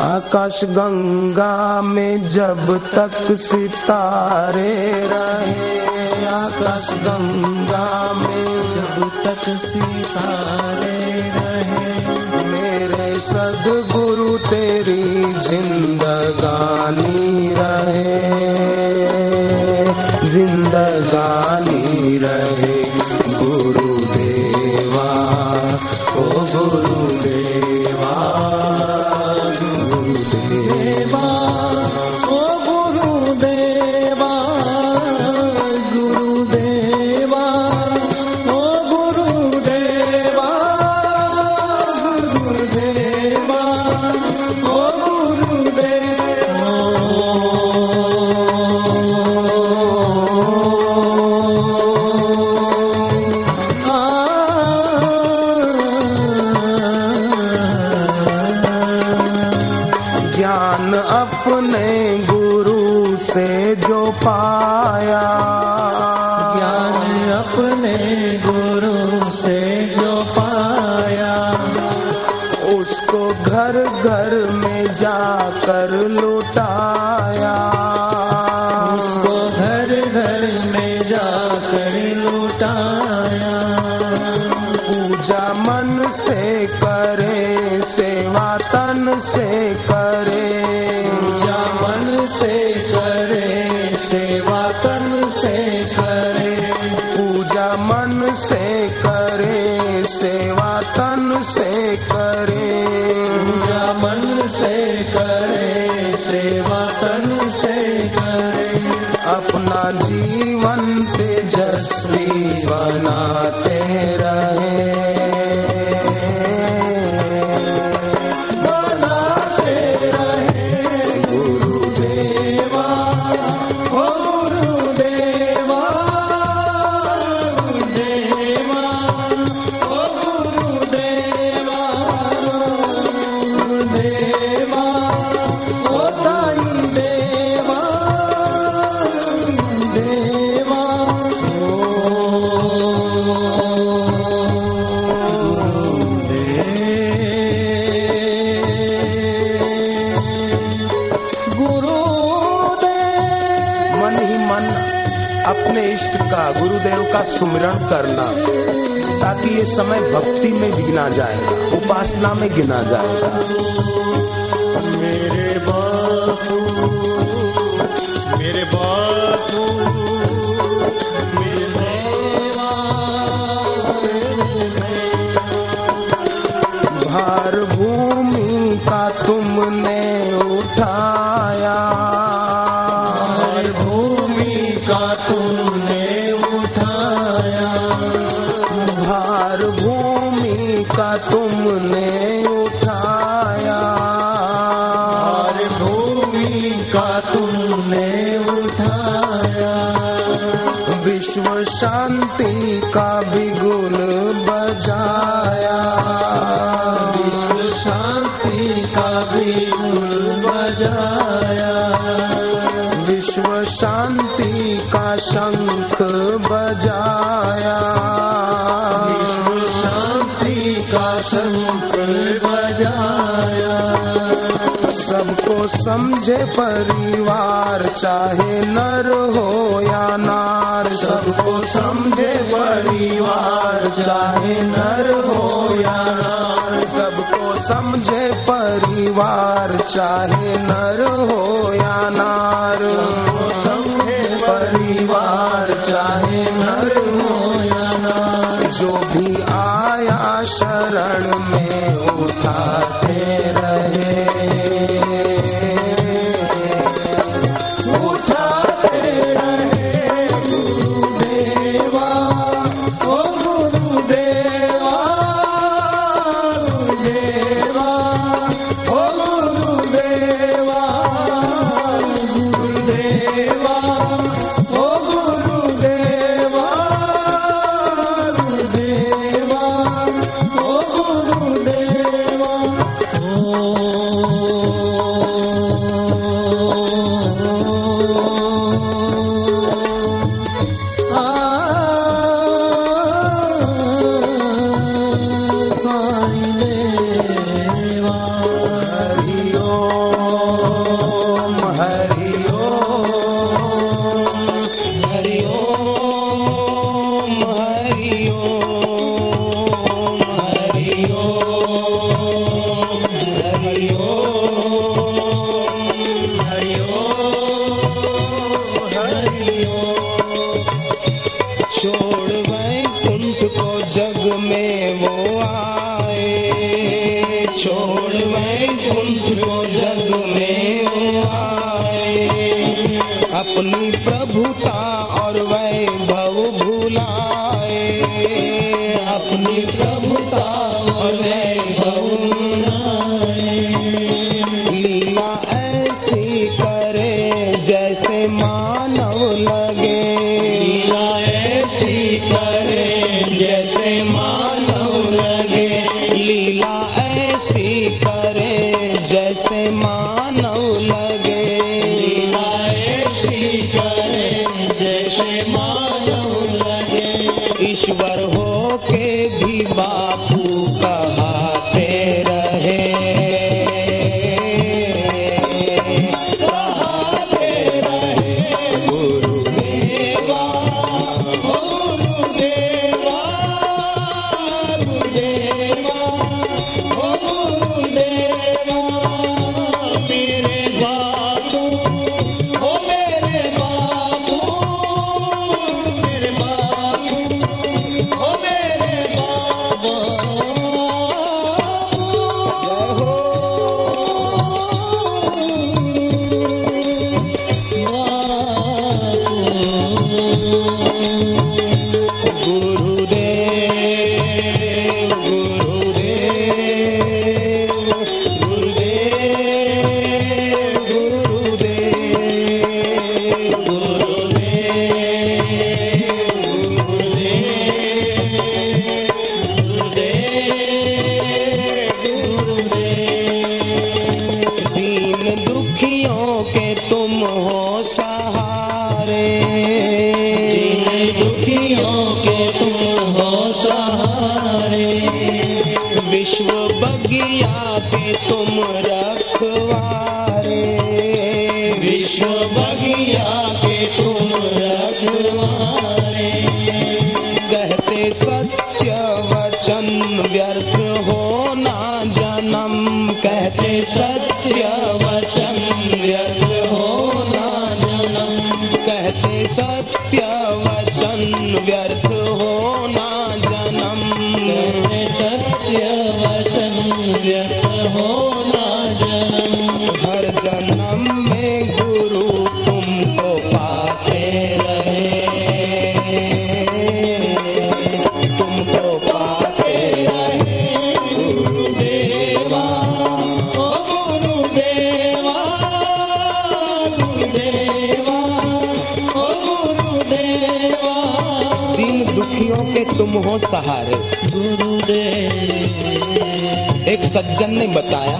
आकाश गंगा में जब तक सितारे रहे, आकाश गंगा में जब तक सितारे रहे। मेरे सदगुरु तेरी जिंदगानी रहे। जिंदगानी रहे, गुरुदेवा, ओ गुरुदेवा। ज्ञान अपने गुरु से जो पाया। ज्ञान अपने गुरु से जो पाया। उसको घर घर में जाकर लुटाया। उसको घर घर में जाकर लुटाया। पूजा मन से करे तन से करे। पूजा मन से करे सेवा तन से करे। पूजा मन से करे सेवा तन से करे। पूजा मन से करे सेवा तन से करे। अपना जीवन तेजस्वी बनाते रहे। अपने इष्ट का गुरुदेव का सुमिरण करना ताकि ये समय भक्ति में गिना जाएगा उपासना में गिना जाएगा। मेरे बापू मेरे बापू भार भूमि का तुमने उठाया। भूमि का तुमने विश्व शांति का विगुण बजाया। विश्व शांति का भी बजाया। विश्व शांति का शंख बजाया। विश्व शांति का शंख बजाया। सबको समझे परिवार, चाहे नर हो या नार। सबको समझे परिवार, चाहे नर हो या नार। सबको समझे परिवार, चाहे नर हो या नार। समझे परिवार, चाहे नर हो या नार। जो भी आया शरण में उठाते रहे। करे जैसे मानव विश्व बगिया के तुम कहते सत्य वचन व्यर्थ हो ना जन्म। कहते सत्य वचन व्यर्थ हो ना जन्म। कहते सत्य वचन व्यर्थ हो ना जन्म। सत्य वचन के तुम हो सहारे। एक सज्जन ने बताया,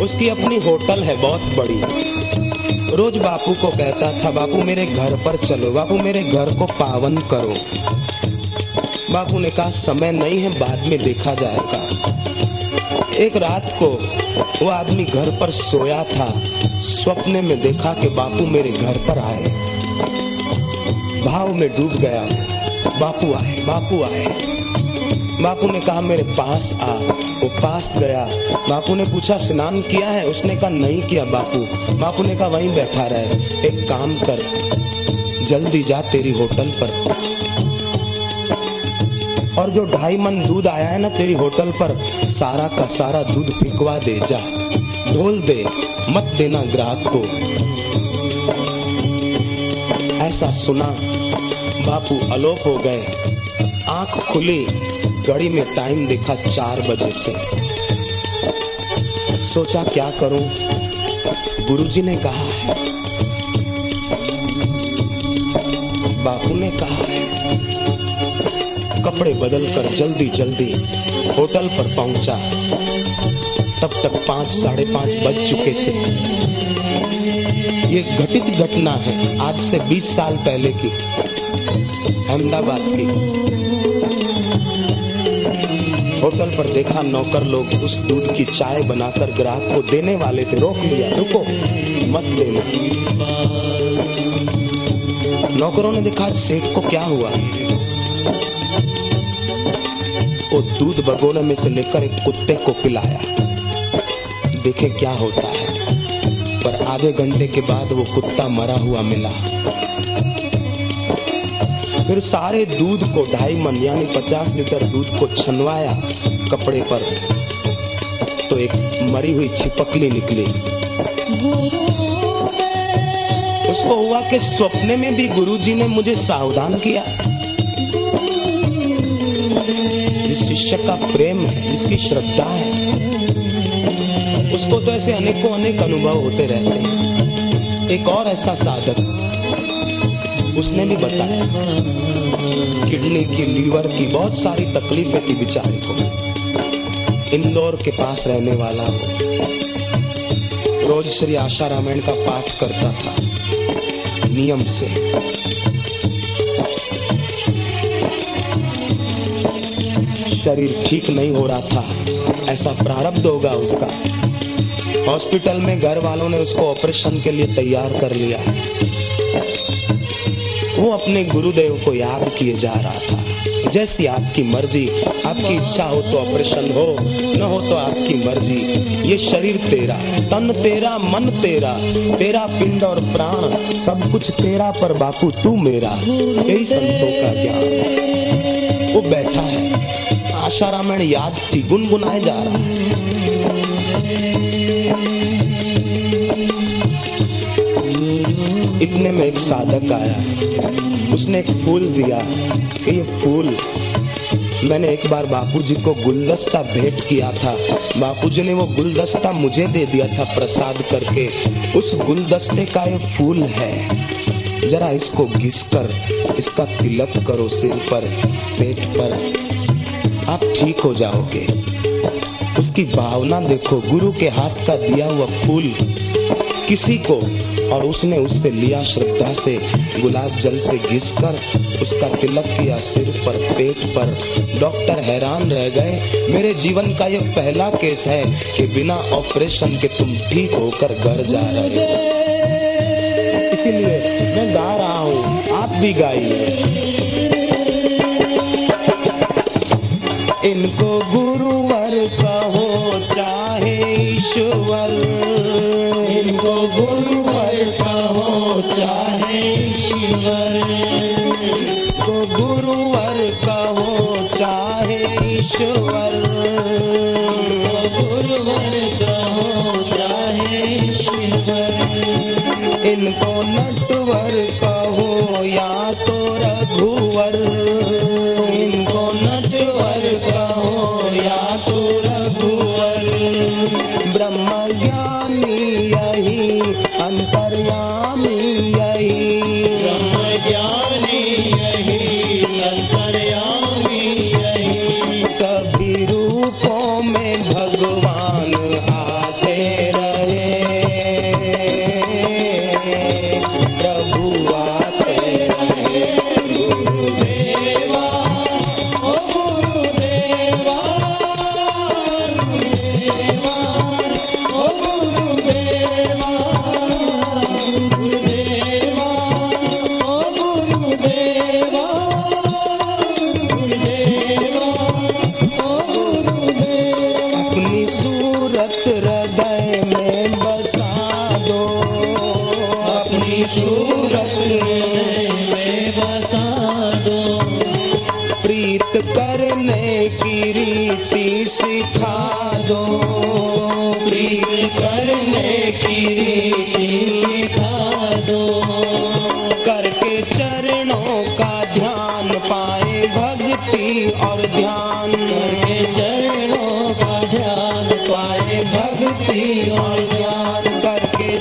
उसकी अपनी होटल है बहुत बड़ी। रोज बापू को कहता था, बापू मेरे घर पर चलो, बापू मेरे घर को पावन करो। बापू ने कहा, समय नहीं है, बाद में देखा जाएगा। एक रात को वो आदमी घर पर सोया था, स्वप्न में देखा कि बापू मेरे घर पर आए। भाव में डूब गया। बापू आए बापू आए। बापू ने कहा, मेरे पास आ, वो पास गया। बापू ने पूछा, स्नान किया है? उसने कहा, नहीं किया बापू। बापू ने कहा, वहीं बैठा रहे, एक काम कर, जल्दी जा तेरी होटल पर। और जो ढाई मन दूध आया है ना तेरी होटल पर, सारा का सारा दूध फिकवा दे, जा। ढोल दे, मत देना ग्राहक को। ऐसा सुना बापू अलोप हो गए। आँख खुली, घड़ी में टाइम देखा चार बजे थे सोचा क्या करूँ? गुरुजी ने कहा है। बापू ने कहा है, कपड़े बदलकर जल्दी जल्दी होटल पर पहुँचा। तब तक पाँच, साढ़े पाँच बज चुके थे। ये घटित घटना है, आज से 20 साल पहले की। अहमदाबाद की। होटल पर देखा नौकर लोग उस दूध की चाय बनाकर ग्राहक को देने वाले थे। रोक लिया, रुको, मत देना नौकरों ने देखा सेठ को क्या हुआ? वो दूध बगोले में से लेकर एक कुत्ते को पिलाया। देखे क्या होता है। पर आधे घंटे के बाद वो कुत्ता मरा हुआ मिला। फिर सारे दूध को ढाई मन, यानी पचास लीटर दूध को छनवाया कपड़े पर। तो एक मरी हुई छिपकली निकली। उसको हुआ कि सपने में भी गुरुजी ने मुझे सावधान किया। शिष्य का प्रेम है, जिसकी श्रद्धा है उसको तो ऐसे अनेकों अनेक अनुभव होते रहते हैं। एक और ऐसा साधक, उसने भी बताया, किडनी की लीवर की बहुत सारी तकलीफें थी बेचारे को इंदौर के पास रहने वाला वो, रोज श्री आशा रामायण का पाठ करता था, नियम से। शरीर ठीक नहीं हो रहा था, ऐसा प्रारब्ध होगा उसका। हॉस्पिटल में घर वालों ने उसको ऑपरेशन के लिए तैयार कर लिया। वो अपने गुरुदेव को याद किए जा रहा था। जैसी आपकी मर्ज़ी, आपकी इच्छा हो तो ऑपरेशन हो, न हो तो आपकी मर्ज़ी। ये शरीर तेरा, तन तेरा, मन तेरा तेरा पिंड और प्राण, सब कुछ तेरा पर बापू, तू मेरा। यही संतों का ज्ञान वो बैठा है। आशा रामायण याद थी गुनगुनाए जा रहा है। इतने में एक साधक आया। उसने एक फूल दिया। कि ये फूल, मैंने एक बार बापूजी को गुलदस्ता भेंट किया था। बापूजी ने वो गुलदस्ता मुझे दे दिया था प्रसाद करके। उस गुलदस्ते का ये फूल है। जरा इसको घिस कर, इसका तिलक करो सिर पर, पेट पर। आप ठीक हो जाओगे। उसकी भावना देखो, गुरु के हाथ का दिया हुआ फूल। किसी को। और उसने उससे लिया श्रद्धा से, गुलाब जल से घिस कर उसका तिलक किया सिर पर, पेट पर। डॉक्टर हैरान रह गए, मेरे जीवन का यह पहला केस है कि बिना ऑपरेशन के तुम ठीक होकर घर जा रहे हो। इसीलिए मैं गा रहा हूँ, आप भी गाइए। इनको गुरुवर भगवान सूरत हृदय में बसा दो। अपनी सूरत में बसा दो। प्रीत करने की रीति सिखा दो। प्रीत करने की रीति सिखा दो। करके चरणों का ध्यान पाए भक्ति और ध्यान। भक्ति और ज्ञान करके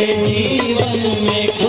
जीवन में